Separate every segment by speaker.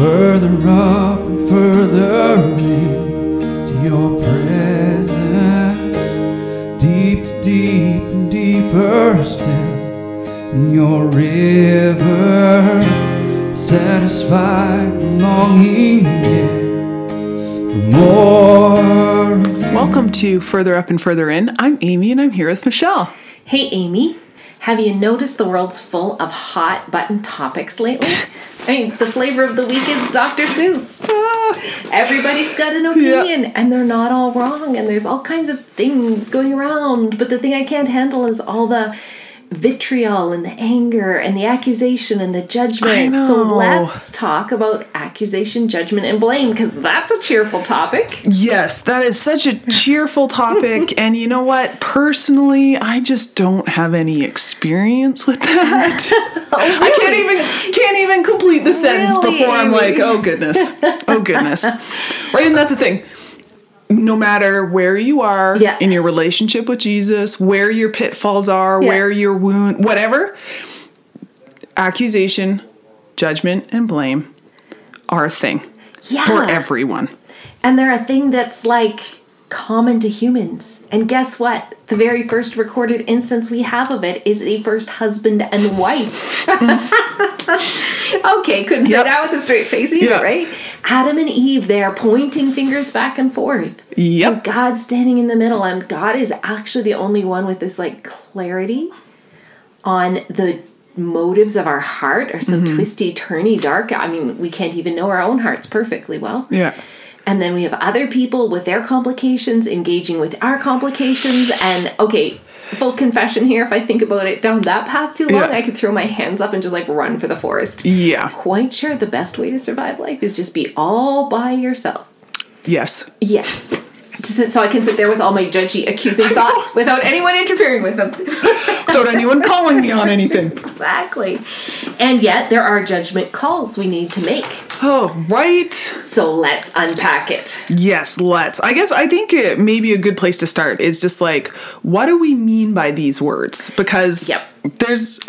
Speaker 1: further up and further into your presence, deep to deep and deeper still in your river, satisfied longing yet for more.
Speaker 2: Welcome to Further Up and Further In. I'm Amy and I'm here with Michelle.
Speaker 3: Hey, Amy, have you noticed the world's full of hot button topics lately? I mean, the flavor of the week is Dr. Seuss. Ah. Everybody's got an opinion, and they're not all wrong, and there's all kinds of things going around. But the thing I can't handle is all the vitriol and the anger and the accusation and the judgment. So let's talk about accusation, judgment, and blame because that's a cheerful topic.
Speaker 2: Yes, that is such a cheerful topic. and you know what? Personally, I just don't have any experience with that. I can't even can't even complete the sentence
Speaker 3: Really,
Speaker 2: before I'm like, oh goodness. Oh goodness. Right, and that's the thing. No matter where you are
Speaker 3: Yeah.
Speaker 2: in your relationship with Jesus, where your pitfalls are,
Speaker 3: Yeah.
Speaker 2: where your wound, whatever, accusation, judgment, and blame are a thing
Speaker 3: Yeah.
Speaker 2: for everyone.
Speaker 3: And they're a thing that's like common to humans. And guess what? The very first recorded instance we have of it is the first husband and wife. okay, couldn't
Speaker 2: Yep.
Speaker 3: say that with a straight face either,
Speaker 2: Yeah.
Speaker 3: right? Adam and Eve, they're pointing fingers back and forth.
Speaker 2: Yep.
Speaker 3: And God's standing in the middle, and God is actually the only one with this like clarity on the motives of our heart are so
Speaker 2: Mm-hmm.
Speaker 3: twisty, turny, dark. I mean, we can't even know our own hearts perfectly well.
Speaker 2: Yeah.
Speaker 3: And then we have other people with their complications engaging with our complications. And okay, full confession here if I think about it down that path too long,
Speaker 2: Yeah.
Speaker 3: I could throw my hands up and just like run for the forest.
Speaker 2: Yeah.
Speaker 3: Quite sure the best way to survive life is just be all by yourself.
Speaker 2: Yes.
Speaker 3: Yes. Sit, so I can sit there with all my judgy, accusing thoughts without anyone interfering with them.
Speaker 2: Without anyone calling me on anything.
Speaker 3: exactly. And yet, there are judgment calls we need to make.
Speaker 2: Oh, right.
Speaker 3: So let's unpack it.
Speaker 2: Yes, let's. I guess I think it may be a good place to start is just like, what do we mean by these words? Because
Speaker 3: Yep.
Speaker 2: there's.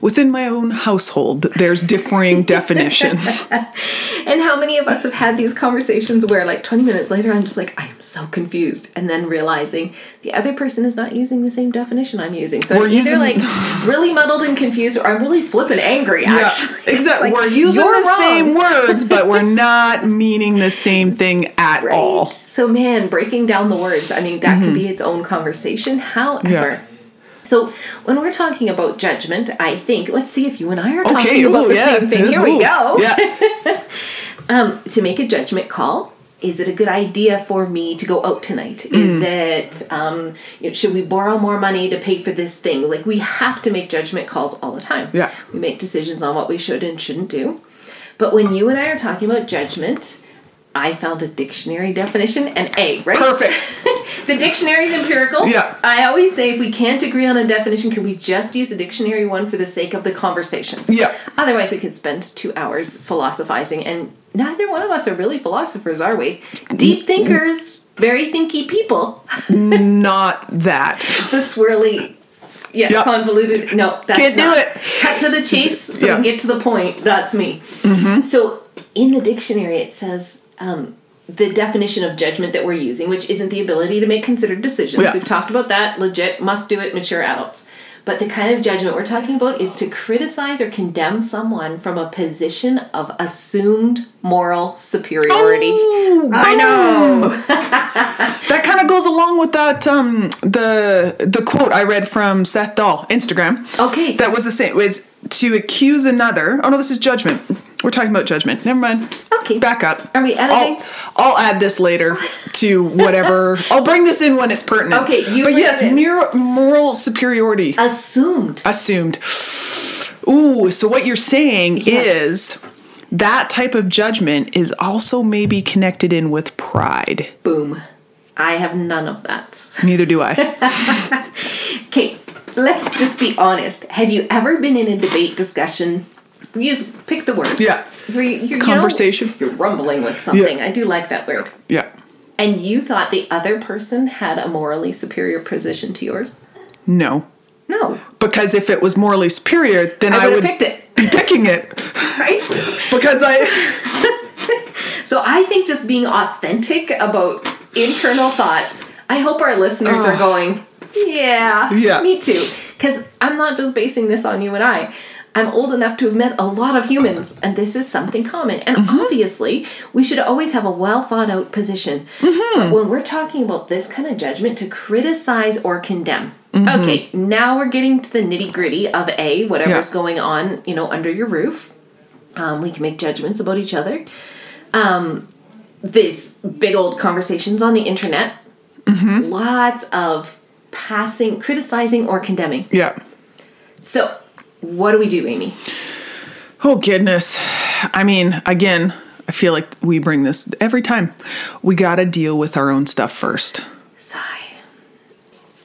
Speaker 2: Within my own household, there's differing definitions.
Speaker 3: And how many of us have had these conversations where, like, 20 minutes later, I'm just like, I am so confused. And then realizing the other person is not using the same definition I'm using. So
Speaker 2: We're
Speaker 3: I'm either,
Speaker 2: using-
Speaker 3: like, really muddled and confused, or I'm really flippin' angry,
Speaker 2: Yeah,
Speaker 3: actually.
Speaker 2: exactly.
Speaker 3: Like,
Speaker 2: we're using the
Speaker 3: wrong.
Speaker 2: same words, but we're not meaning the same thing at
Speaker 3: Right.
Speaker 2: all.
Speaker 3: So, man, breaking down the words, I mean, that could be its own conversation. However,
Speaker 2: Mm-hmm. Yeah.
Speaker 3: So when we're talking about judgment, I think, let's see if you and I are talking
Speaker 2: Okay,
Speaker 3: about
Speaker 2: ooh,
Speaker 3: the
Speaker 2: yeah.
Speaker 3: same thing. Here we go.
Speaker 2: Yeah.
Speaker 3: Um, to make a judgment call, is it a good idea for me to go out tonight? Is
Speaker 2: Mm.
Speaker 3: it, um, you know, should we borrow more money to pay for this thing? Like, we have to make judgment calls all the time.
Speaker 2: Yeah.
Speaker 3: We make decisions on what we should and shouldn't do. But when you and I are talking about judgment, I found a dictionary definition and A, right?
Speaker 2: Perfect.
Speaker 3: The dictionary is empirical.
Speaker 2: Yeah.
Speaker 3: I always say if we can't agree on a definition, can we just use a dictionary one for the sake of the conversation?
Speaker 2: Yeah.
Speaker 3: Otherwise, we could spend two hours philosophizing, and neither one of us are really philosophers, are we? Deep thinkers, very thinky people.
Speaker 2: Not that.
Speaker 3: The swirly, yeah,
Speaker 2: Yeah.
Speaker 3: convoluted. No, that's
Speaker 2: Can't do it.
Speaker 3: Cut to the chase so we
Speaker 2: Yeah.
Speaker 3: can get to the point. That's me. Mm-hmm. So in the dictionary, it says. Um, the definition of judgment that we're using, which isn't the ability to make considered decisions.
Speaker 2: Yeah.
Speaker 3: We've talked about that. Legit, must do it, mature adults. But the kind of judgment we're talking about is to criticize or condemn someone from a position of assumed moral superiority.
Speaker 2: Ooh,
Speaker 3: I know.
Speaker 2: That kind of goes along with that um the the quote I read from Seth Dahl Instagram.
Speaker 3: Okay.
Speaker 2: That was the same was to accuse another. Oh no, this is judgment. We're talking about judgment. Never mind.
Speaker 3: Okay.
Speaker 2: Back up.
Speaker 3: Are we editing?
Speaker 2: I'll, I'll add this later to whatever. I'll bring this in when it's pertinent.
Speaker 3: Okay, you
Speaker 2: But yes, mere, moral superiority
Speaker 3: assumed.
Speaker 2: assumed. Ooh, so what you're saying
Speaker 3: Yes.
Speaker 2: is that type of judgment is also maybe connected in with pride.
Speaker 3: Boom. I have none of that.
Speaker 2: Neither do I.
Speaker 3: Okay, let's just be honest. Have you ever been in a debate discussion? Use pick the word.
Speaker 2: Yeah.
Speaker 3: Where you, you're,
Speaker 2: Conversation.
Speaker 3: You know, you're rumbling with something. I do like that word.
Speaker 2: Yeah.
Speaker 3: And you thought the other person had a morally superior position to yours?
Speaker 2: No.
Speaker 3: No.
Speaker 2: Because if it was morally superior, then
Speaker 3: I
Speaker 2: I,
Speaker 3: would picked it.
Speaker 2: be picking it.
Speaker 3: right?
Speaker 2: because I
Speaker 3: So I think just being authentic about internal thoughts. I hope our listeners are going, yeah,
Speaker 2: Yeah.
Speaker 3: me too. Because I'm not just basing this on you and I. I'm old enough to have met a lot of humans, and this is something common. And obviously, we should always have a well thought out position. But when we're talking about this kind of judgment, to criticize or condemn, okay, now we're getting to the nitty gritty of A, whatever's
Speaker 2: Yeah.
Speaker 3: going on, you know, under your roof. Um, we can make judgments about each other. Um, these big old conversations on the internet, lots of passing, criticizing, or condemning.
Speaker 2: yeah.
Speaker 3: So, what do we do, Amy?
Speaker 2: Oh goodness. I mean, again, I feel like we bring this every time. We got to deal with our own stuff first.
Speaker 3: Sigh.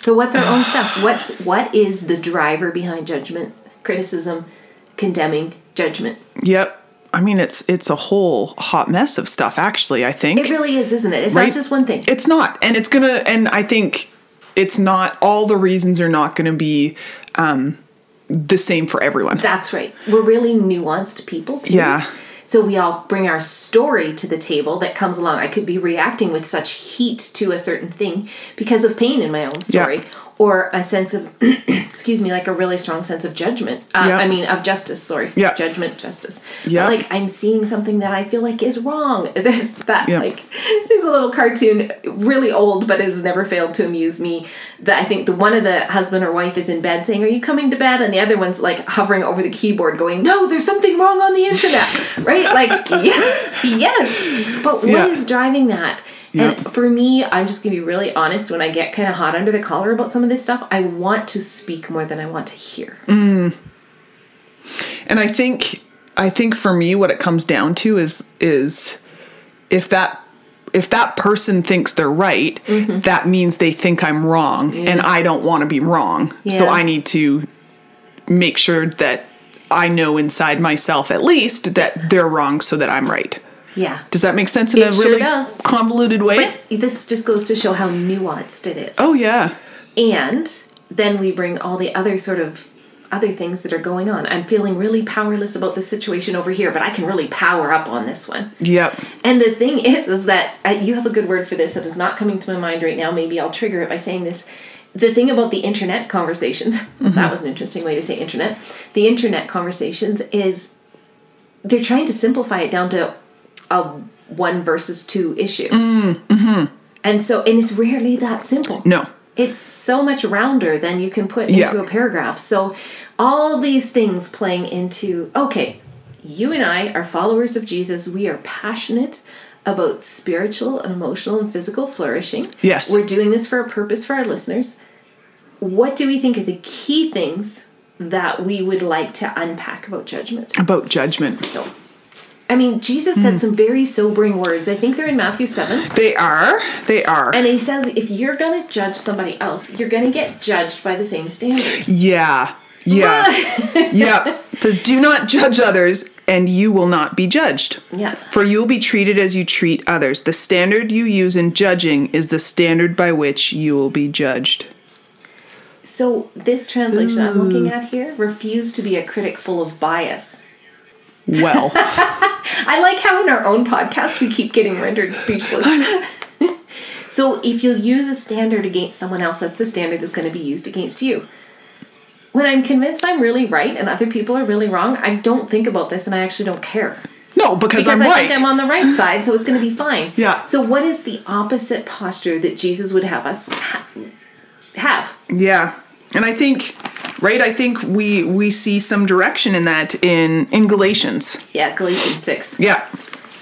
Speaker 3: So, what's our own stuff? What's what is the driver behind judgment, criticism, condemning, judgment?
Speaker 2: Yep. I mean, it's it's a whole hot mess of stuff. Actually, I think
Speaker 3: It really is, isn't it? It's
Speaker 2: Right?
Speaker 3: not just one thing.
Speaker 2: It's not, and it's gonna. And I think it's not. All the reasons are not gonna be um, the same for everyone.
Speaker 3: That's right. We're really nuanced people too.
Speaker 2: Yeah.
Speaker 3: So we all bring our story to the table that comes along. I could be reacting with such heat to a certain thing because of pain in my own story.
Speaker 2: Yeah.
Speaker 3: Or a sense of, excuse me, like a really strong sense of judgment. Uh,
Speaker 2: Yeah.
Speaker 3: I mean, of justice. Sorry,
Speaker 2: Yeah.
Speaker 3: judgment, justice.
Speaker 2: Yeah.
Speaker 3: But, like I'm seeing something that I feel like is wrong. There's that
Speaker 2: Yeah.
Speaker 3: like there's a little cartoon, really old, but it has never failed to amuse me. That I think the one of the husband or wife is in bed saying, "Are you coming to bed?" and the other one's like hovering over the keyboard, going, "No, there's something wrong on the internet." right? Like, yeah, yes. But what is
Speaker 2: Yeah.
Speaker 3: driving that?
Speaker 2: Yeah.
Speaker 3: And for me, I'm just gonna be really honest. When I get kind of hot under the collar about some of this stuff, I want to speak more than I want to hear.
Speaker 2: And I think I think for me what it comes down to is is if that if that person thinks they're right,
Speaker 3: Mm-hmm.
Speaker 2: that means they think I'm wrong and I don't want to be wrong. So I need to make sure that I know inside myself at least that they're wrong so that I'm right.
Speaker 3: Yeah.
Speaker 2: Does that make sense in
Speaker 3: It
Speaker 2: a really convoluted way?
Speaker 3: But this just goes to show how nuanced it is.
Speaker 2: oh yeah.
Speaker 3: And then we bring all the other sort of other things that are going on. I'm feeling really powerless about this situation over here, but I can really power up on this one.
Speaker 2: Yep.
Speaker 3: And the thing is, is that uh, you have a good word for this that is not coming to my mind right now. Maybe I'll trigger it by saying this. The thing about the internet conversations, that was an interesting way to say internet. The internet conversations is they're trying to simplify it down to a one versus two issue. And so, and it's rarely that simple
Speaker 2: No.
Speaker 3: it's so much rounder than you can put
Speaker 2: Yeah.
Speaker 3: into a paragraph. So all these things playing into okay, you and I are followers of Jesus. We are passionate about spiritual and emotional and physical flourishing.
Speaker 2: Yes.
Speaker 3: We're doing this for a purpose for our listeners. What do we think are the key things that we would like to unpack about judgment?
Speaker 2: About judgment.
Speaker 3: No. I mean, Jesus said mm. some very sobering words. I think they're in Matthew 7.
Speaker 2: They are. They are.
Speaker 3: And he says if you're going to judge somebody else, you're going to get judged by the same standard.
Speaker 2: Yeah. Yeah. yeah. So do not judge others, and you will not be judged.
Speaker 3: Yeah.
Speaker 2: For you will be treated as you treat others. The standard you use in judging is the standard by which you will be judged.
Speaker 3: So this translation I'm looking at here, refuse to be a critic full of bias.
Speaker 2: Well,
Speaker 3: I like how in our own podcast we keep getting rendered speechless. so if you'll use a standard against someone else, that's the standard that's going to be used against you. When I'm convinced I'm really right and other people are really wrong, I don't think about this and I actually don't care.
Speaker 2: no, because,
Speaker 3: Because
Speaker 2: I'm
Speaker 3: I
Speaker 2: right.
Speaker 3: think I'm on the right side, so it's going to be fine.
Speaker 2: Yeah.
Speaker 3: So what is the opposite posture that Jesus would have us ha- have?
Speaker 2: yeah. And I think right, I think we we see some direction in that in in Galatians.
Speaker 3: Yeah, Galatians 6.
Speaker 2: Yeah.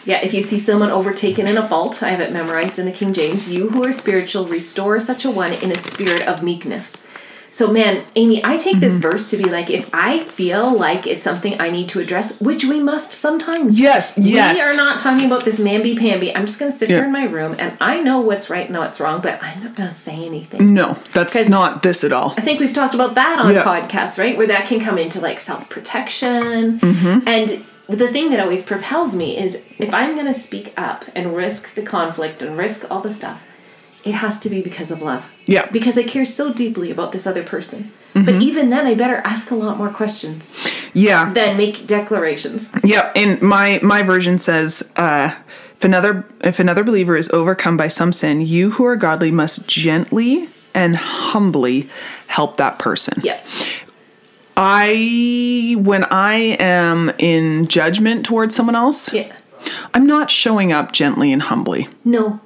Speaker 3: Yeah, if you see someone overtaken in a fault, I have it memorized in the King James, you who are spiritual, restore such a one in a spirit of meekness. So, man, Amy, I take this verse to be like, if I feel like it's something I need to address, which we must sometimes.
Speaker 2: Yes, yes.
Speaker 3: We are not talking about this mamby pamby. I'm just going to sit
Speaker 2: Yeah.
Speaker 3: here in my room and I know what's right and what's wrong, but I'm not going to say anything.
Speaker 2: No, that's not this at all.
Speaker 3: I think we've talked about that on
Speaker 2: Yeah.
Speaker 3: podcasts, right? Where that can come into like self protection.
Speaker 2: Mm-hmm.
Speaker 3: And the thing that always propels me is if I'm going to speak up and risk the conflict and risk all the stuff, it has to be because of love.
Speaker 2: Yeah.
Speaker 3: Because I care so deeply about this other person.
Speaker 2: Mm-hmm.
Speaker 3: But even then, I better ask a lot more questions
Speaker 2: Yeah.
Speaker 3: than make declarations.
Speaker 2: Yeah, and my my version says, uh, if another if another believer is overcome by some sin, you who are godly must gently and humbly help that person.
Speaker 3: Yeah.
Speaker 2: I when I am in judgment towards someone else,
Speaker 3: Yeah.
Speaker 2: I'm not showing up gently and humbly.
Speaker 3: No.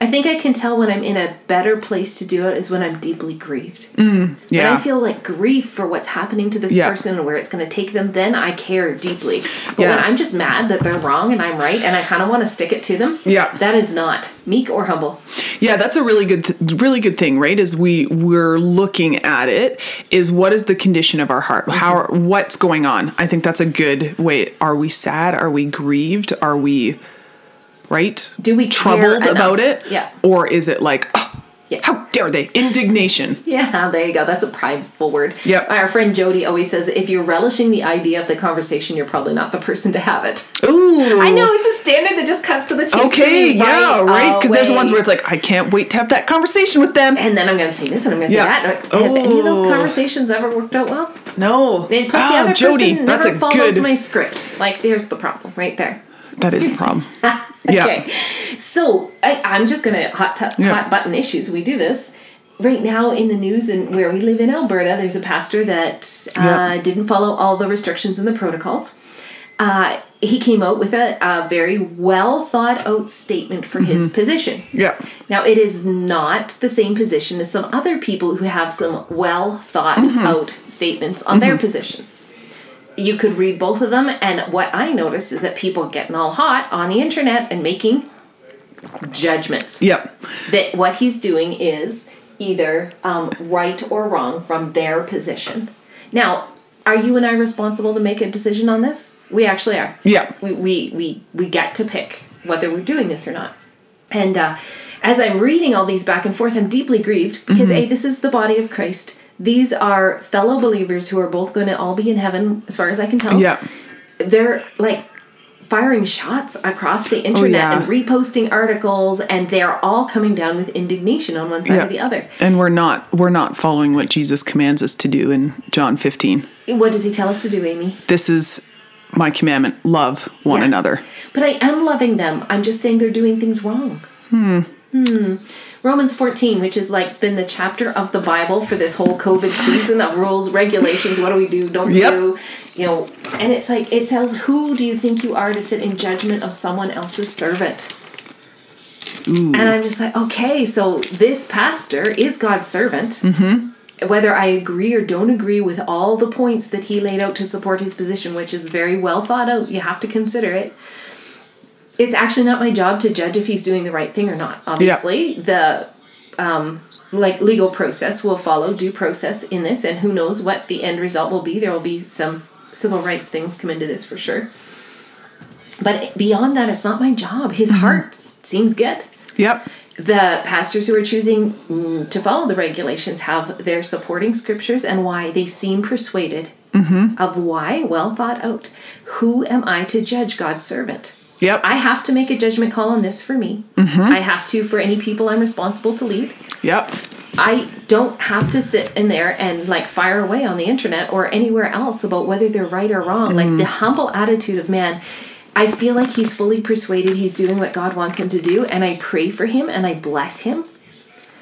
Speaker 3: I think I can tell when I'm in a better place to do it is when I'm deeply grieved.
Speaker 2: Yeah.
Speaker 3: When I feel like grief for what's happening to this
Speaker 2: Yeah.
Speaker 3: person and where it's going to take them, then I care deeply. But
Speaker 2: Yeah.
Speaker 3: when I'm just mad that they're wrong and I'm right and I kind of want to stick it to them,
Speaker 2: Yeah.
Speaker 3: that is not meek or humble.
Speaker 2: Yeah, that's a really good, th- really good thing, right? Is we we're looking at it is what is the condition of our heart? How are, what's going on? I think that's a good way. Are we sad? Are we grieved? Are we right?
Speaker 3: Do we
Speaker 2: troubled about it?
Speaker 3: Yeah.
Speaker 2: Or is it like, "Ugh,
Speaker 3: Yeah.
Speaker 2: how dare they? Indignation.
Speaker 3: Yeah, there you go. That's a prideful word.
Speaker 2: Yep.
Speaker 3: Our friend Jody always says if you're relishing the idea of the conversation, you're probably not the person to have it.
Speaker 2: Ooh.
Speaker 3: I know it's a standard that just cuts to the chase.
Speaker 2: Okay, yeah, right. Because there's the ones where it's like, I can't wait to have that conversation with them.
Speaker 3: And then I'm going to say this and I'm going to say that. Have any of those
Speaker 2: Oh.
Speaker 3: conversations ever worked out well?
Speaker 2: No.
Speaker 3: And plus,
Speaker 2: Ah,
Speaker 3: the other
Speaker 2: Jody,
Speaker 3: person never follows
Speaker 2: good.
Speaker 3: my script. Like, there's the problem right there.
Speaker 2: That is a problem. Yeah.
Speaker 3: Okay, so I, I'm just gonna hot tu-
Speaker 2: Yeah.
Speaker 3: hot button issues. We do this right now in the news, and where we live in Alberta, there's a pastor that uh,
Speaker 2: Yeah.
Speaker 3: didn't follow all the restrictions and the protocols. Uh, he came out with a, a very well thought out statement for his
Speaker 2: Mm-hmm.
Speaker 3: position.
Speaker 2: Yeah.
Speaker 3: Now, it is not the same position as some other people who have some well thought
Speaker 2: Mm-hmm.
Speaker 3: out statements on their position. You could read both of them, and what I noticed is that people getting all hot on the internet and making judgments.
Speaker 2: Yep.
Speaker 3: That what he's doing is either um, right or wrong from their position. Now, are you and I responsible to make a decision on this? We actually are
Speaker 2: Yeah.
Speaker 3: we we we, we get to pick whether we're doing this or not and uh, as i'm reading all these back and forth i'm deeply grieved because
Speaker 2: Mm-hmm.
Speaker 3: a this is the body of christ these are fellow believers who are both going to all be in heaven as far as i can tell
Speaker 2: Yeah.
Speaker 3: they're like firing shots across the internet
Speaker 2: Oh, yeah.
Speaker 3: and reposting articles and they're all coming down with indignation on one side
Speaker 2: Yeah.
Speaker 3: or the other
Speaker 2: And we're not we're not following what Jesus commands us to do in John 15.
Speaker 3: what does he tell us to do amy
Speaker 2: This is my commandment, love one
Speaker 3: Yeah.
Speaker 2: another.
Speaker 3: But I am loving them. I'm just saying they're doing things wrong. Hmm. Romans 14, which has like been the chapter of the Bible for this whole COVID season of rules, regulations, what do we do, don't
Speaker 2: Yep.
Speaker 3: do, you know, and it's like it says, Who do you think you are to sit in judgment of someone else's servant? And I'm just like, okay, so this pastor is God's servant. Mm-hmm. Whether I agree or don't agree with all the points that he laid out to support his position, which is very well thought out, you have to consider it. It's actually not my job to judge if he's doing the right thing or not. Obviously, the um, like legal process will follow due process in this, and who knows what the end result will be. There will be some civil rights things come into this for sure. But beyond that, it's not my job. His heart seems good
Speaker 2: Yep.
Speaker 3: the pastors who are choosing mm, to follow the regulations have their supporting scriptures and why they seem persuaded of why well thought out who am i to judge god's servant
Speaker 2: Yep.
Speaker 3: i have to make a judgment call on this for me mm-hmm. i have to for any people i'm responsible to lead
Speaker 2: yep.
Speaker 3: i don't have to sit in there and like fire away on the internet or anywhere else about whether they're right or wrong like mm-hmm. the humble attitude of man I feel like he's fully persuaded he's doing what God wants him to do, and I pray for him and I bless him.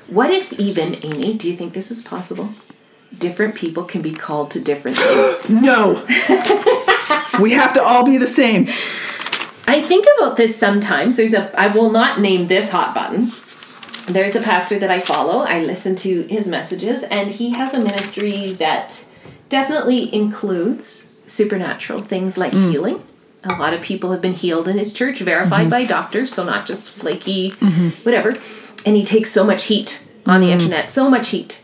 Speaker 3: What if, even, Amy, do you think this is possible? Different people can be called to different things.
Speaker 2: No. we have to all be the same.
Speaker 3: I think about this sometimes. There's a, I will not name this hot button. There's a pastor that I follow. I listen to his messages, and he has a ministry that definitely includes supernatural things like mm. healing. A lot of people have been healed in his church, verified mm-hmm. by doctors, so not just flaky, mm-hmm. whatever. And he takes so much heat on the mm. internet, so much heat.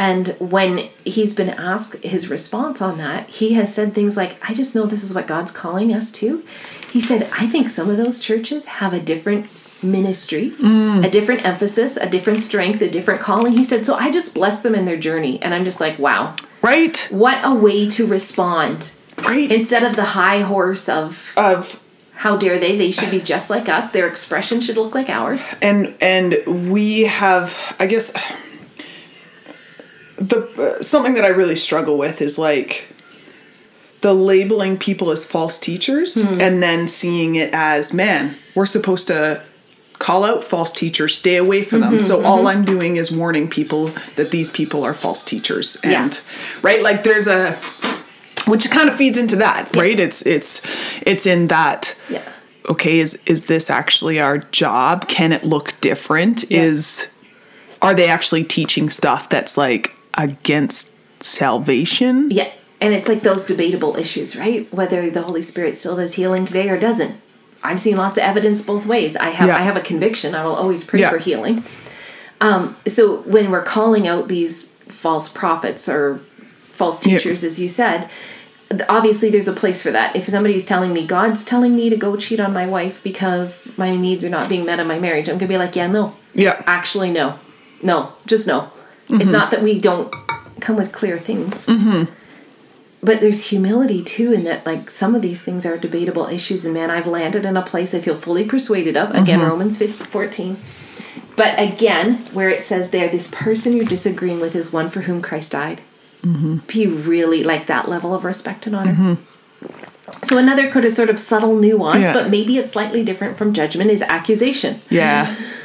Speaker 3: And when he's been asked his response on that, he has said things like, I just know this is what God's calling us to. He said, I think some of those churches have a different ministry, mm. a different emphasis, a different strength, a different calling. He said, so I just bless them in their journey. And I'm just like, wow,
Speaker 2: Right?
Speaker 3: what a way to respond
Speaker 2: Right.
Speaker 3: instead of the high horse of
Speaker 2: of
Speaker 3: How dare they? They should be just like us. Their expression should look like ours.
Speaker 2: and and we have i guess the uh, something that i really struggle with is like the labeling people as false teachers and then seeing it as man we're supposed to call out false teachers stay away from them. So all i'm doing is warning people that these people are false teachers.
Speaker 3: Yeah.
Speaker 2: and right like there's a which kind of feeds into that right? It's it's it's in that
Speaker 3: Yeah.
Speaker 2: okay is is this actually our job? Can it look different?
Speaker 3: Yeah.
Speaker 2: is are they actually teaching stuff that's like against salvation
Speaker 3: Yeah. And it's like those debatable issues, right? Whether the Holy Spirit still does healing today or doesn't. I've seen lots of evidence both ways. I have
Speaker 2: Yeah.
Speaker 3: I have a conviction. I will always pray
Speaker 2: Yeah.
Speaker 3: for healing. Um, so when we're calling out these false prophets or false
Speaker 2: Yeah.
Speaker 3: teachers, as you said, obviously there's a place for that. If somebody's telling me God's telling me to go cheat on my wife because my needs are not being met in my marriage, I'm gonna be like, yeah, no,
Speaker 2: yeah
Speaker 3: actually no no just no
Speaker 2: Mm-hmm.
Speaker 3: it's not that we don't come with clear things mm-hmm. but there's humility too in that like some of these things are debatable issues and man i've landed in a place i feel fully persuaded of again
Speaker 2: Mm-hmm.
Speaker 3: romans 15, 14 but again where it says there this person you're disagreeing with is one for whom christ died
Speaker 2: Mm-hmm.
Speaker 3: be really like that level of respect and honor so another sort of subtle nuance
Speaker 2: Yeah.
Speaker 3: but maybe it's slightly different from judgment is accusation
Speaker 2: yeah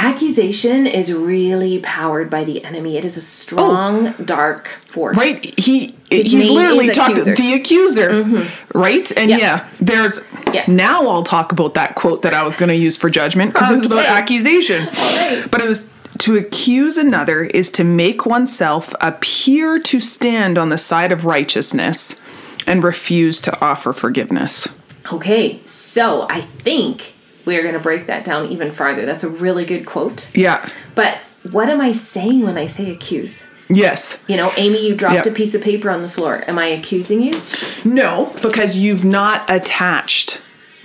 Speaker 3: accusation is really powered by the enemy. It is a strong, oh. dark force.
Speaker 2: right he
Speaker 3: His
Speaker 2: he's literally talking
Speaker 3: accuser.
Speaker 2: the accuser mm-hmm. right and
Speaker 3: Yeah.
Speaker 2: yeah, there's
Speaker 3: Yeah.
Speaker 2: now i'll talk about that quote that i was going to use for judgment because it was about accusation
Speaker 3: right.
Speaker 2: but it was to accuse another is to make oneself appear to stand on the side of righteousness and refuse to offer forgiveness
Speaker 3: Okay, so I think we're going to break that down even farther. That's a really good quote.
Speaker 2: yeah
Speaker 3: But what am I saying when I say accuse?
Speaker 2: yes
Speaker 3: You know, Amy, you dropped
Speaker 2: Yeah.
Speaker 3: a piece of paper on the floor. Am I accusing you?
Speaker 2: no because you've not attached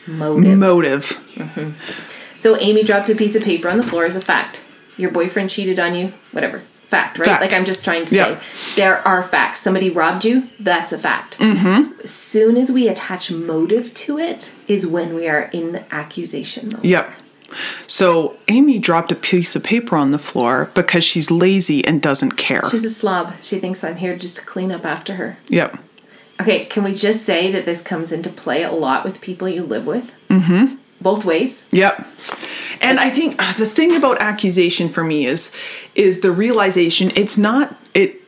Speaker 3: Motive.
Speaker 2: motive mm-hmm.
Speaker 3: so Amy dropped a piece of paper on the floor as a fact. Your boyfriend cheated on you, whatever. Fact, right?
Speaker 2: Fact.
Speaker 3: Like I'm just trying to
Speaker 2: Yeah.
Speaker 3: say there are facts. Somebody robbed you, that's a fact. Mm-hmm. As soon as we attach motive to it is when we are in the accusation mode.
Speaker 2: Yep. So Amy dropped a piece of paper on the floor because she's lazy and doesn't care.
Speaker 3: She's a slob. She thinks I'm here just to clean up after her.
Speaker 2: yep.
Speaker 3: Okay, can we just say that this comes into play a lot with people you live with? Mm-hmm. Both ways.
Speaker 2: Yep. And I think uh, the thing about accusation for me is is the realization it's not it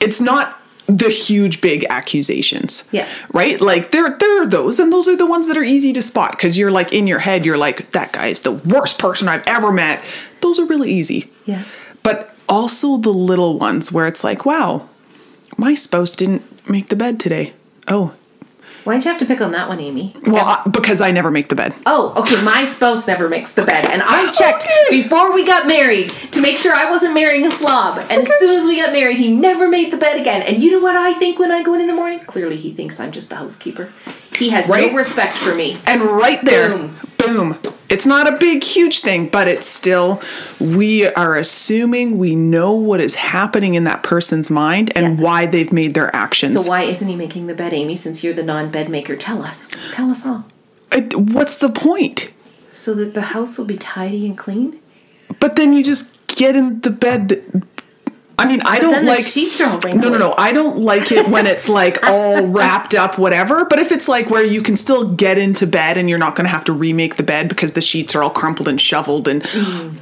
Speaker 2: it's not the huge big accusations.
Speaker 3: Yeah.
Speaker 2: Right? Like there there are those and those are the ones that are easy to spot cuz you're like in your head you're like that guy is the worst person I've ever met. Those are really easy.
Speaker 3: Yeah.
Speaker 2: But also the little ones where it's like, wow, my spouse didn't make the bed today. Oh,
Speaker 3: Why'd you have to pick on that one, Amy?
Speaker 2: well, I, because I never make the bed.
Speaker 3: Oh, okay. My spouse never makes the bed, and I checked
Speaker 2: Okay.
Speaker 3: before we got married to make sure I wasn't marrying a slob. And as soon as we got married, he never made the bed again. And you know what I think when I go in in the morning? Clearly, he thinks I'm just the housekeeper. He has
Speaker 2: Right?
Speaker 3: no respect for me.
Speaker 2: And right there,
Speaker 3: Boom.
Speaker 2: Boom. It's not a big, huge thing, but it's still, we are assuming we know what is happening in that person's mind and
Speaker 3: Yeah.
Speaker 2: why they've made their actions.
Speaker 3: So why isn't he making the bed, Amy? Since you're the non-bed maker, tell us. Tell us all.
Speaker 2: It- what's the point?
Speaker 3: So that the house will be tidy and clean.
Speaker 2: But then you just get in the bed. That, I mean, I don't
Speaker 3: Then
Speaker 2: like.
Speaker 3: sheets are all wrinkly.
Speaker 2: No, no, no. I don't like it when it's like all wrapped up, whatever. But if it's like where you can still get into bed and you're not going to have to remake the bed because the sheets are all crumpled and shoveled and.
Speaker 3: Mm.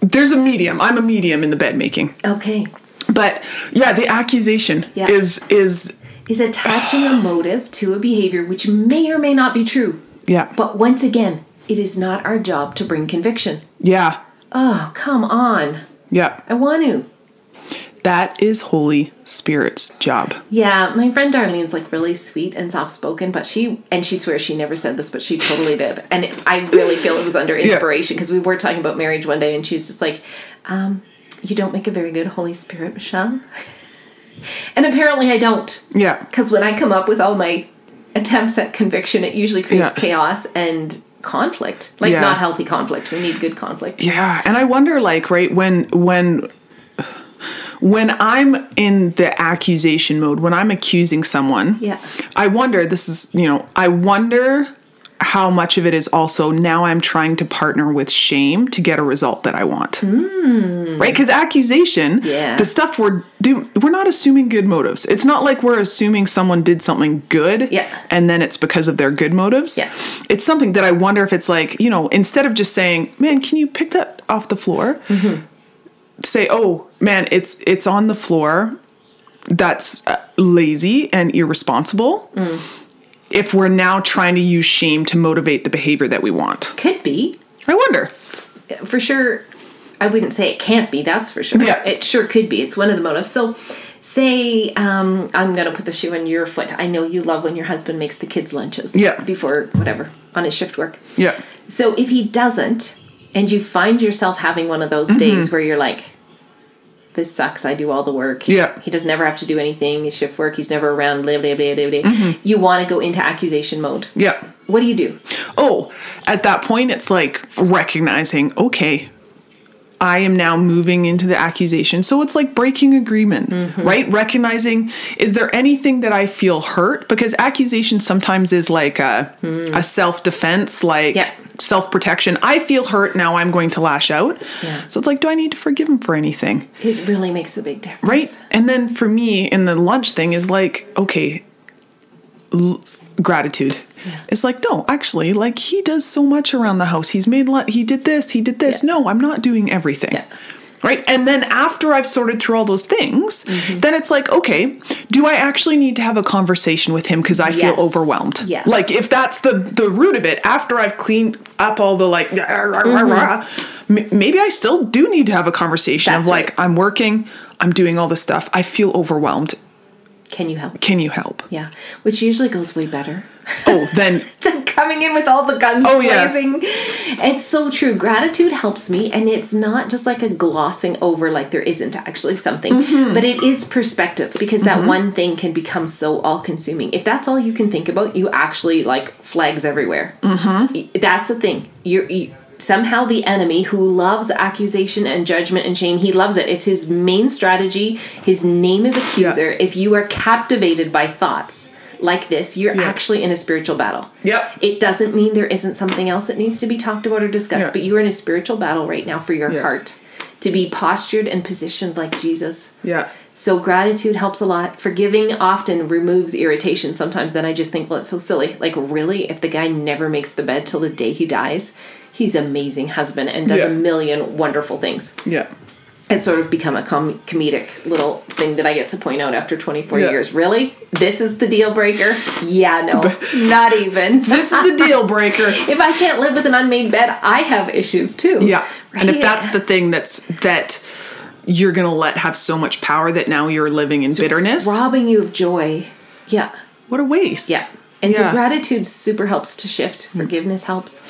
Speaker 2: There's a medium. I'm a medium in the bed making.
Speaker 3: Okay.
Speaker 2: But yeah, the accusation
Speaker 3: Yeah.
Speaker 2: is is
Speaker 3: Is attaching a motive to a behavior which may or may not be true.
Speaker 2: yeah
Speaker 3: But once again, it is not our job to bring conviction.
Speaker 2: yeah
Speaker 3: Oh, come on.
Speaker 2: yeah.
Speaker 3: I want to.
Speaker 2: That is Holy Spirit's job.
Speaker 3: Yeah, my friend Darlene's like really sweet and soft spoken, but she, and she swears she never said this, but she totally did. And it, I really feel it was under inspiration because we were talking about marriage one day and she's just like, um, You don't make a very good Holy Spirit, Michelle. and apparently I don't.
Speaker 2: Yeah.
Speaker 3: Because when I come up with all my attempts at conviction, it usually creates
Speaker 2: Yeah.
Speaker 3: chaos and conflict. Like
Speaker 2: Yeah.
Speaker 3: not healthy conflict. We need good conflict.
Speaker 2: Yeah, and I wonder like right when when when I'm in the accusation mode, when I'm accusing someone,
Speaker 3: Yeah.
Speaker 2: I wonder, this is, you know, I wonder how much of it is also now I'm trying to partner with shame to get a result that I want. Right? Because accusation.
Speaker 3: Yeah.
Speaker 2: the stuff we're do we're not assuming good motives. It's not like we're assuming someone did something good
Speaker 3: Yeah.
Speaker 2: and then it's because of their good motives.
Speaker 3: Yeah.
Speaker 2: It's something that I wonder if it's like, you know, instead of just saying, "Man, can you pick that off the floor?"
Speaker 3: Mm-hmm.
Speaker 2: Say, "Oh, man, it's it's on the floor." That's uh, lazy and irresponsible.
Speaker 3: Mm.
Speaker 2: If we're now trying to use shame to motivate the behavior that we want.
Speaker 3: Could be.
Speaker 2: I wonder.
Speaker 3: for sure i wouldn't say it can't be that's for sure
Speaker 2: Yeah.
Speaker 3: it sure could be it's one of the motives so say um, i'm gonna put the shoe on your foot i know you love when your husband makes the kids lunches
Speaker 2: Yeah.
Speaker 3: before whatever on his shift work
Speaker 2: Yeah.
Speaker 3: so if he doesn't and you find yourself having one of those
Speaker 2: Mm-hmm.
Speaker 3: days where you're like this sucks i do all the work
Speaker 2: Yeah.
Speaker 3: he does never have to do anything his shift work he's never around blah blah blah blah blah
Speaker 2: Mm-hmm.
Speaker 3: you want to go into accusation mode
Speaker 2: Yeah.
Speaker 3: what do you do
Speaker 2: Oh, at that point, it's like recognizing, okay, I am now moving into the accusation. So it's like breaking agreement,
Speaker 3: Mm-hmm.
Speaker 2: right? Recognizing, is there anything that I feel hurt? Because accusation sometimes is like a, a self defense, like.
Speaker 3: Yeah.
Speaker 2: self protection. I feel hurt, now I'm going to lash out.
Speaker 3: Yeah.
Speaker 2: So it's like, do I need to forgive him for anything?
Speaker 3: it really makes a big difference
Speaker 2: right and then for me in the lunch thing is like okay l- gratitude it's like no actually like he does so much around the house he's made he did this he did this
Speaker 3: Yeah.
Speaker 2: no i'm not doing everything
Speaker 3: Yeah.
Speaker 2: right and then after i've sorted through all those things
Speaker 3: Mm-hmm.
Speaker 2: then it's like okay do i actually need to have a conversation with him because i feel
Speaker 3: Yes.
Speaker 2: overwhelmed
Speaker 3: Yes.
Speaker 2: like if that's the the root of it after i've cleaned up all the like rah, rah, rah, rah, m- maybe i still do need to have a conversation
Speaker 3: Mm-hmm. That's
Speaker 2: of like
Speaker 3: right.
Speaker 2: i'm working i'm doing all this stuff i feel overwhelmed
Speaker 3: can you help
Speaker 2: can you help
Speaker 3: Yeah, which usually goes way better
Speaker 2: oh then
Speaker 3: than coming in with all the guns
Speaker 2: Oh, yeah.
Speaker 3: blazing. It's so true. Gratitude helps me, and it's not just like a glossing over like there isn't actually something,
Speaker 2: Mm-hmm.
Speaker 3: but it is perspective because that one thing can become so all consuming. If that's all you can think about, you actually like flags everywhere. Mm-hmm. That's a thing. You're. You, Somehow, the enemy who loves accusation and judgment and shame, he loves it. It's his main strategy. His name is accuser. If you are captivated by thoughts like this, you're
Speaker 2: Yeah.
Speaker 3: actually in a spiritual battle.
Speaker 2: Yep.
Speaker 3: It doesn't mean there isn't something else that needs to be talked about or discussed,
Speaker 2: Yeah.
Speaker 3: but you are in a spiritual battle right now for your
Speaker 2: Yeah.
Speaker 3: heart to be postured and positioned like Jesus.
Speaker 2: yeah
Speaker 3: So gratitude helps a lot. Forgiving often removes irritation. Sometimes then I just think, well, it's so silly. Like, really, if the guy never makes the bed till the day he dies, he's amazing husband and does
Speaker 2: Yeah.
Speaker 3: a million wonderful things.
Speaker 2: yeah
Speaker 3: It's sort of become a com- comedic little thing that I get to point out after 24
Speaker 2: Yeah.
Speaker 3: years. Really? This is the deal breaker? Yeah, no, not even.
Speaker 2: this is the deal breaker
Speaker 3: if I can't live with an unmade bed, I have issues too.
Speaker 2: yeah and if that's the thing that's that you're gonna let have so much power that now you're living in bitterness
Speaker 3: robbing you of joy. Yeah.
Speaker 2: what a waste
Speaker 3: Yeah. And so gratitude super helps to shift. Forgiveness helps.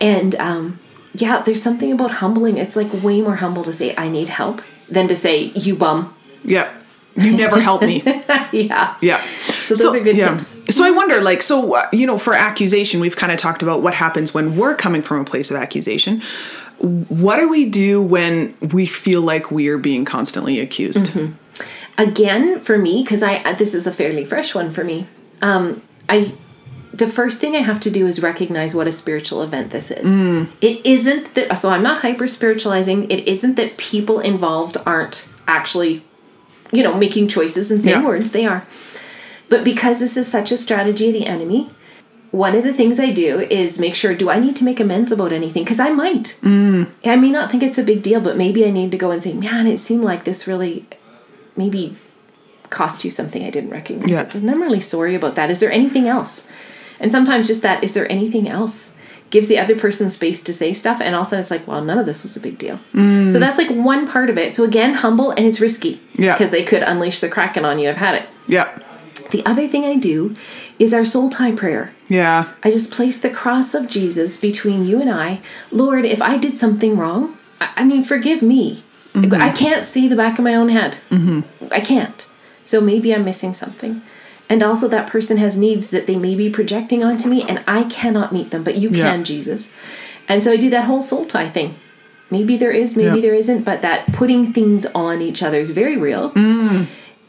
Speaker 3: And um, yeah, there's something about humbling. It's like way more humble to say I need help than to say you bum.
Speaker 2: yeah you never help me
Speaker 3: yeah.
Speaker 2: Yeah.
Speaker 3: So those are good tips.
Speaker 2: So I wonder, like, so, uh, you know, for accusation, we've kind of talked about what happens when we're coming from a place of accusation. What do we do when we feel like we are being constantly accused?
Speaker 3: Mm-hmm. Again, for me, because I uh, this is a fairly fresh one for me. Um, I the first thing I have to do is recognize what a spiritual event this is.
Speaker 2: Mm.
Speaker 3: It isn't that so I'm not hyper spiritualizing. It isn't that people involved aren't actually, you know, making choices and saying
Speaker 2: Yeah.
Speaker 3: words. They are. But because this is such a strategy of the enemy, one of the things I do is make sure do I need to make amends about anything? Because I might. Mm. I may not think it's a big deal, but maybe I need to go and say, man, it seemed like this really maybe cost you something I didn't recognize
Speaker 2: Yeah.
Speaker 3: And I'm really sorry about that. Is there anything else? And sometimes just that, is there anything else? Gives the other person space to say stuff, and all of a sudden it's like, well, none of this was a big deal. So that's like one part of it. So again, humble and it's risky.
Speaker 2: Yeah.
Speaker 3: Because they could unleash the kraken on you. I've had it.
Speaker 2: Yeah.
Speaker 3: The other thing I do is our soul tie prayer.
Speaker 2: Yeah.
Speaker 3: I just place the cross of Jesus between you and I. Lord, if I did something wrong, I, I mean, forgive me. I can't see the back of my own head. Mm-hmm. I can't. So maybe I'm missing something. And also, that person has needs that they may be projecting onto me, and I cannot meet them, but you
Speaker 2: Yeah.
Speaker 3: can, Jesus. And so I do that whole soul tie thing. maybe there is, maybe
Speaker 2: Yeah.
Speaker 3: there isn't, but that putting things on each other is very real.
Speaker 2: Mm.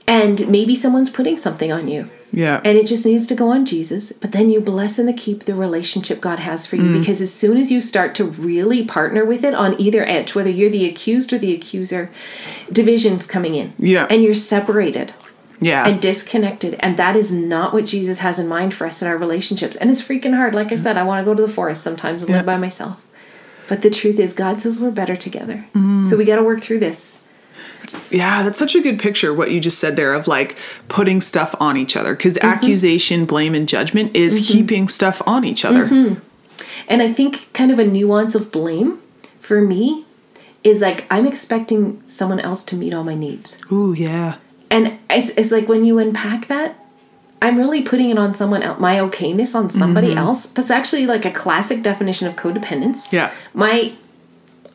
Speaker 3: And maybe someone's putting something on you.
Speaker 2: Yeah.
Speaker 3: And it just needs to go on Jesus. But then you bless and keep the relationship God has for you.
Speaker 2: Mm.
Speaker 3: Because as soon as you start to really partner with it on either edge, whether you're the accused or the accuser, division's coming in.
Speaker 2: Yeah.
Speaker 3: And you're separated
Speaker 2: yeah.
Speaker 3: and disconnected. And that is not what Jesus has in mind for us in our relationships. And it's freaking hard. Like I said, I want to go to the forest sometimes and live by myself. But the truth is, God says we're better together.
Speaker 2: Mm.
Speaker 3: So we got to work through this.
Speaker 2: Yeah, that's such a good picture what you just said there of like putting stuff on each other because
Speaker 3: Mm-hmm.
Speaker 2: accusation, blame, and judgment is heaping stuff on each other.
Speaker 3: Mm-hmm. And I think kind of a nuance of blame for me is like I'm expecting someone else to meet all my needs.
Speaker 2: Ooh, yeah.
Speaker 3: And it's, it's like when you unpack that, I'm really putting it on someone else, my okayness on somebody else. That's actually like a classic definition of codependence.
Speaker 2: Yeah.
Speaker 3: My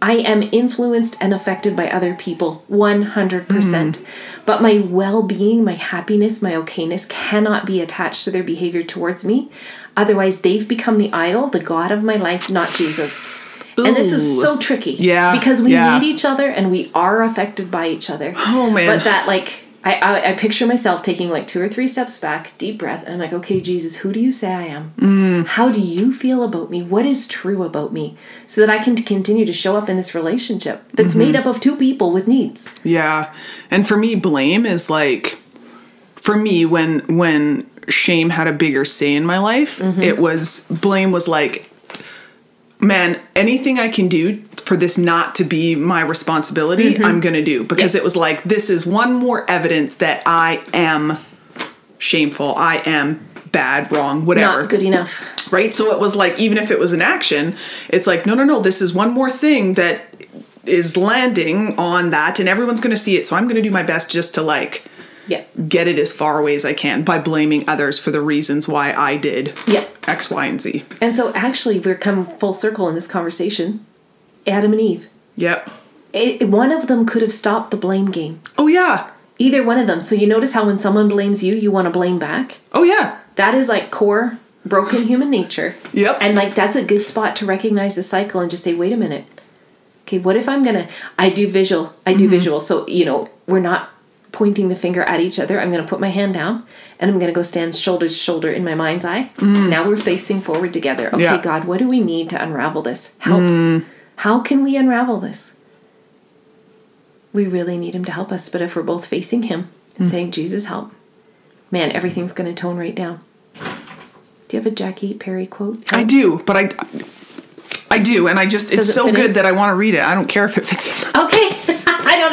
Speaker 3: I am influenced and affected by other people 100%. percent mm-hmm. But my well-being, my happiness, my okayness cannot be attached to their behavior towards me. Otherwise, they've become the idol, the god of my life, not Jesus. And this is so tricky.
Speaker 2: Yeah,
Speaker 3: Because we
Speaker 2: yeah.
Speaker 3: need each other and we are affected by each other.
Speaker 2: Oh, man.
Speaker 3: But that like I, I I picture myself taking like two or three steps back, deep breath, and I'm like, okay, Jesus, who do you say I am?
Speaker 2: Mm.
Speaker 3: How do you feel about me? What is true about me? So that I can continue to show up in this relationship that's
Speaker 2: Mm-hmm.
Speaker 3: made up of two people with needs.
Speaker 2: Yeah. And for me, blame is like for me when when shame had a bigger say in my life, it was blame was like man, anything I can do for this not to be my responsibility, mm-hmm. I'm going to do because
Speaker 3: Yeah.
Speaker 2: it was like this is one more evidence that I am shameful, I am bad, wrong, whatever
Speaker 3: Not good enough.
Speaker 2: right? So it was like, even if it was an action, it's like, no, no, no, this is one more thing that is landing on that, and everyone's going to see it. So I'm going to do my best just to like
Speaker 3: Yeah.
Speaker 2: get it as far away as I can by blaming others for the reasons why I did
Speaker 3: Yeah.
Speaker 2: X, Y, and Z.
Speaker 3: And so actually we're come full circle in this conversation. Adam and Eve.
Speaker 2: Yep.
Speaker 3: It, one of them could have stopped the blame game.
Speaker 2: Oh, yeah.
Speaker 3: Either one of them. So you notice how when someone blames you, you want to blame back?
Speaker 2: Oh, yeah.
Speaker 3: That is like core broken human nature.
Speaker 2: Yep.
Speaker 3: And like that's a good spot to recognize the cycle and just say, wait a minute. Okay, what if I'm gonna I do visual. I do mm-hmm. visual. So, you know, we're not pointing the finger at each other. I'm gonna put my hand down and I'm gonna go stand shoulder to shoulder in my mind's eye. Mm. Now we're facing forward together. Okay,
Speaker 2: Yeah.
Speaker 3: God, what do we need to unravel this? Help. Mm. How can we unravel this? We really need him to help us, but if we're both facing him and mm. saying, Jesus, help, man, everything's going to tone right down. Do you have a Jackie Perry quote?
Speaker 2: I do, but I. I do, and I just, it's
Speaker 3: it
Speaker 2: so
Speaker 3: in?
Speaker 2: good that I want to read it. I don't care if it fits in.
Speaker 3: Okay.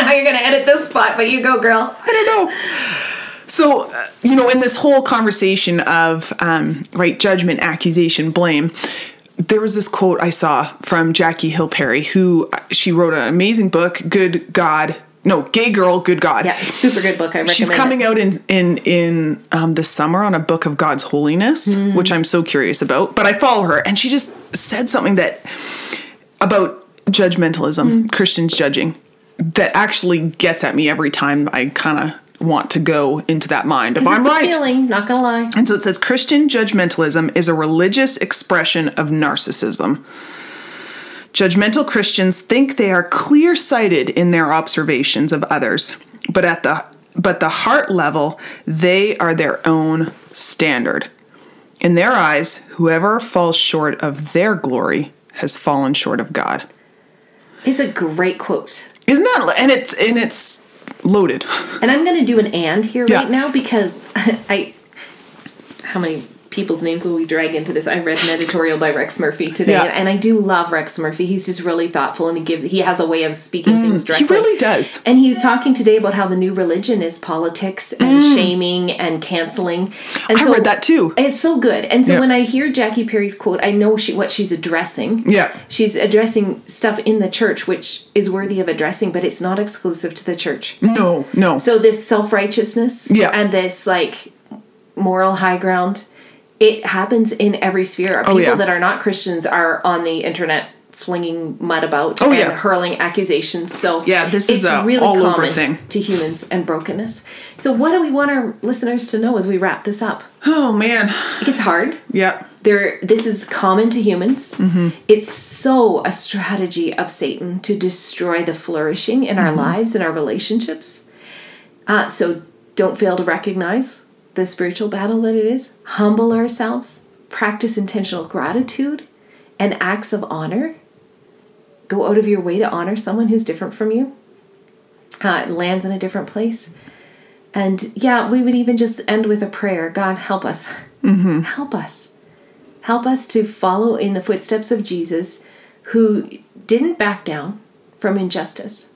Speaker 3: I don't know how you're going to edit this spot, but you go, girl.
Speaker 2: I don't know. So, uh, you know, in this whole conversation of, um, right, judgment, accusation, blame, there was this quote I saw from Jackie Hill Perry, who uh, she wrote an amazing book, Good God. No, Gay Girl, Good God.
Speaker 3: Yeah, super good book. I recommend
Speaker 2: She's coming
Speaker 3: it.
Speaker 2: out in in in um, the summer on a book of God's holiness,
Speaker 3: Mm-hmm.
Speaker 2: which I'm so curious about. But I follow her, and she just said something that about judgmentalism,
Speaker 3: Mm-hmm.
Speaker 2: Christians judging, that actually gets at me every time I kind of want to go into that mind
Speaker 3: 'Cause
Speaker 2: I'm
Speaker 3: it's
Speaker 2: right.
Speaker 3: appealing, not to lie.
Speaker 2: And so it says Christian judgmentalism is a religious expression of narcissism. Judgmental Christians think they are clear-sighted in their observations of others, but at the but the heart level, they are their own standard. In their eyes, whoever falls short of their glory has fallen short of God.
Speaker 3: It's a great quote.
Speaker 2: Isn't that and it's and it's loaded.
Speaker 3: And I'm going to do an and here
Speaker 2: Yeah.
Speaker 3: right now because I. How many people's names will be dragged into this? I read an editorial by Rex Murphy today,
Speaker 2: Yeah.
Speaker 3: and, I do love Rex Murphy. He's just really thoughtful, and he gives he has a way of speaking things directly.
Speaker 2: He really does.
Speaker 3: And he was talking today about how the new religion is politics and shaming and canceling. And
Speaker 2: Mm. I read that too.
Speaker 3: It's so good. And so
Speaker 2: Yeah.
Speaker 3: when I hear Jackie Perry's quote, I know she what she's addressing.
Speaker 2: Yeah.
Speaker 3: She's addressing stuff in the church which is worthy of addressing, but it's not exclusive to the church.
Speaker 2: No, no.
Speaker 3: So this self-righteousness
Speaker 2: Yeah.
Speaker 3: and this like moral high ground, it happens in every sphere. People
Speaker 2: Oh, yeah.
Speaker 3: that are not Christians are on the internet flinging mud about
Speaker 2: Oh,
Speaker 3: and
Speaker 2: yeah.
Speaker 3: hurling accusations. So
Speaker 2: Yeah, this
Speaker 3: it's
Speaker 2: is a
Speaker 3: really
Speaker 2: all over
Speaker 3: common
Speaker 2: thing.
Speaker 3: to humans and brokenness. So what do we want our listeners to know as we wrap this up?
Speaker 2: Oh man.
Speaker 3: It's hard.
Speaker 2: Yeah.
Speaker 3: There, this is common to humans. It's so a strategy of Satan to destroy the flourishing in our lives and our relationships. Uh, so don't fail to recognize the spiritual battle that it is. Humble ourselves. Practice intentional gratitude and acts of honor. Go out of your way to honor someone who's different from you. Uh, lands in a different place. And yeah, we would even just end with a prayer God, help us. Help us. Help us to follow in the footsteps of Jesus, who didn't back down from injustice,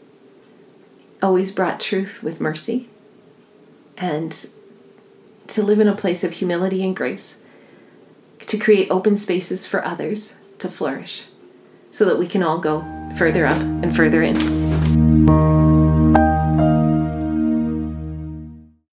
Speaker 3: always brought truth with mercy, and to live in a place of humility and grace, to create open spaces for others to flourish, so that we can all go further up and further in.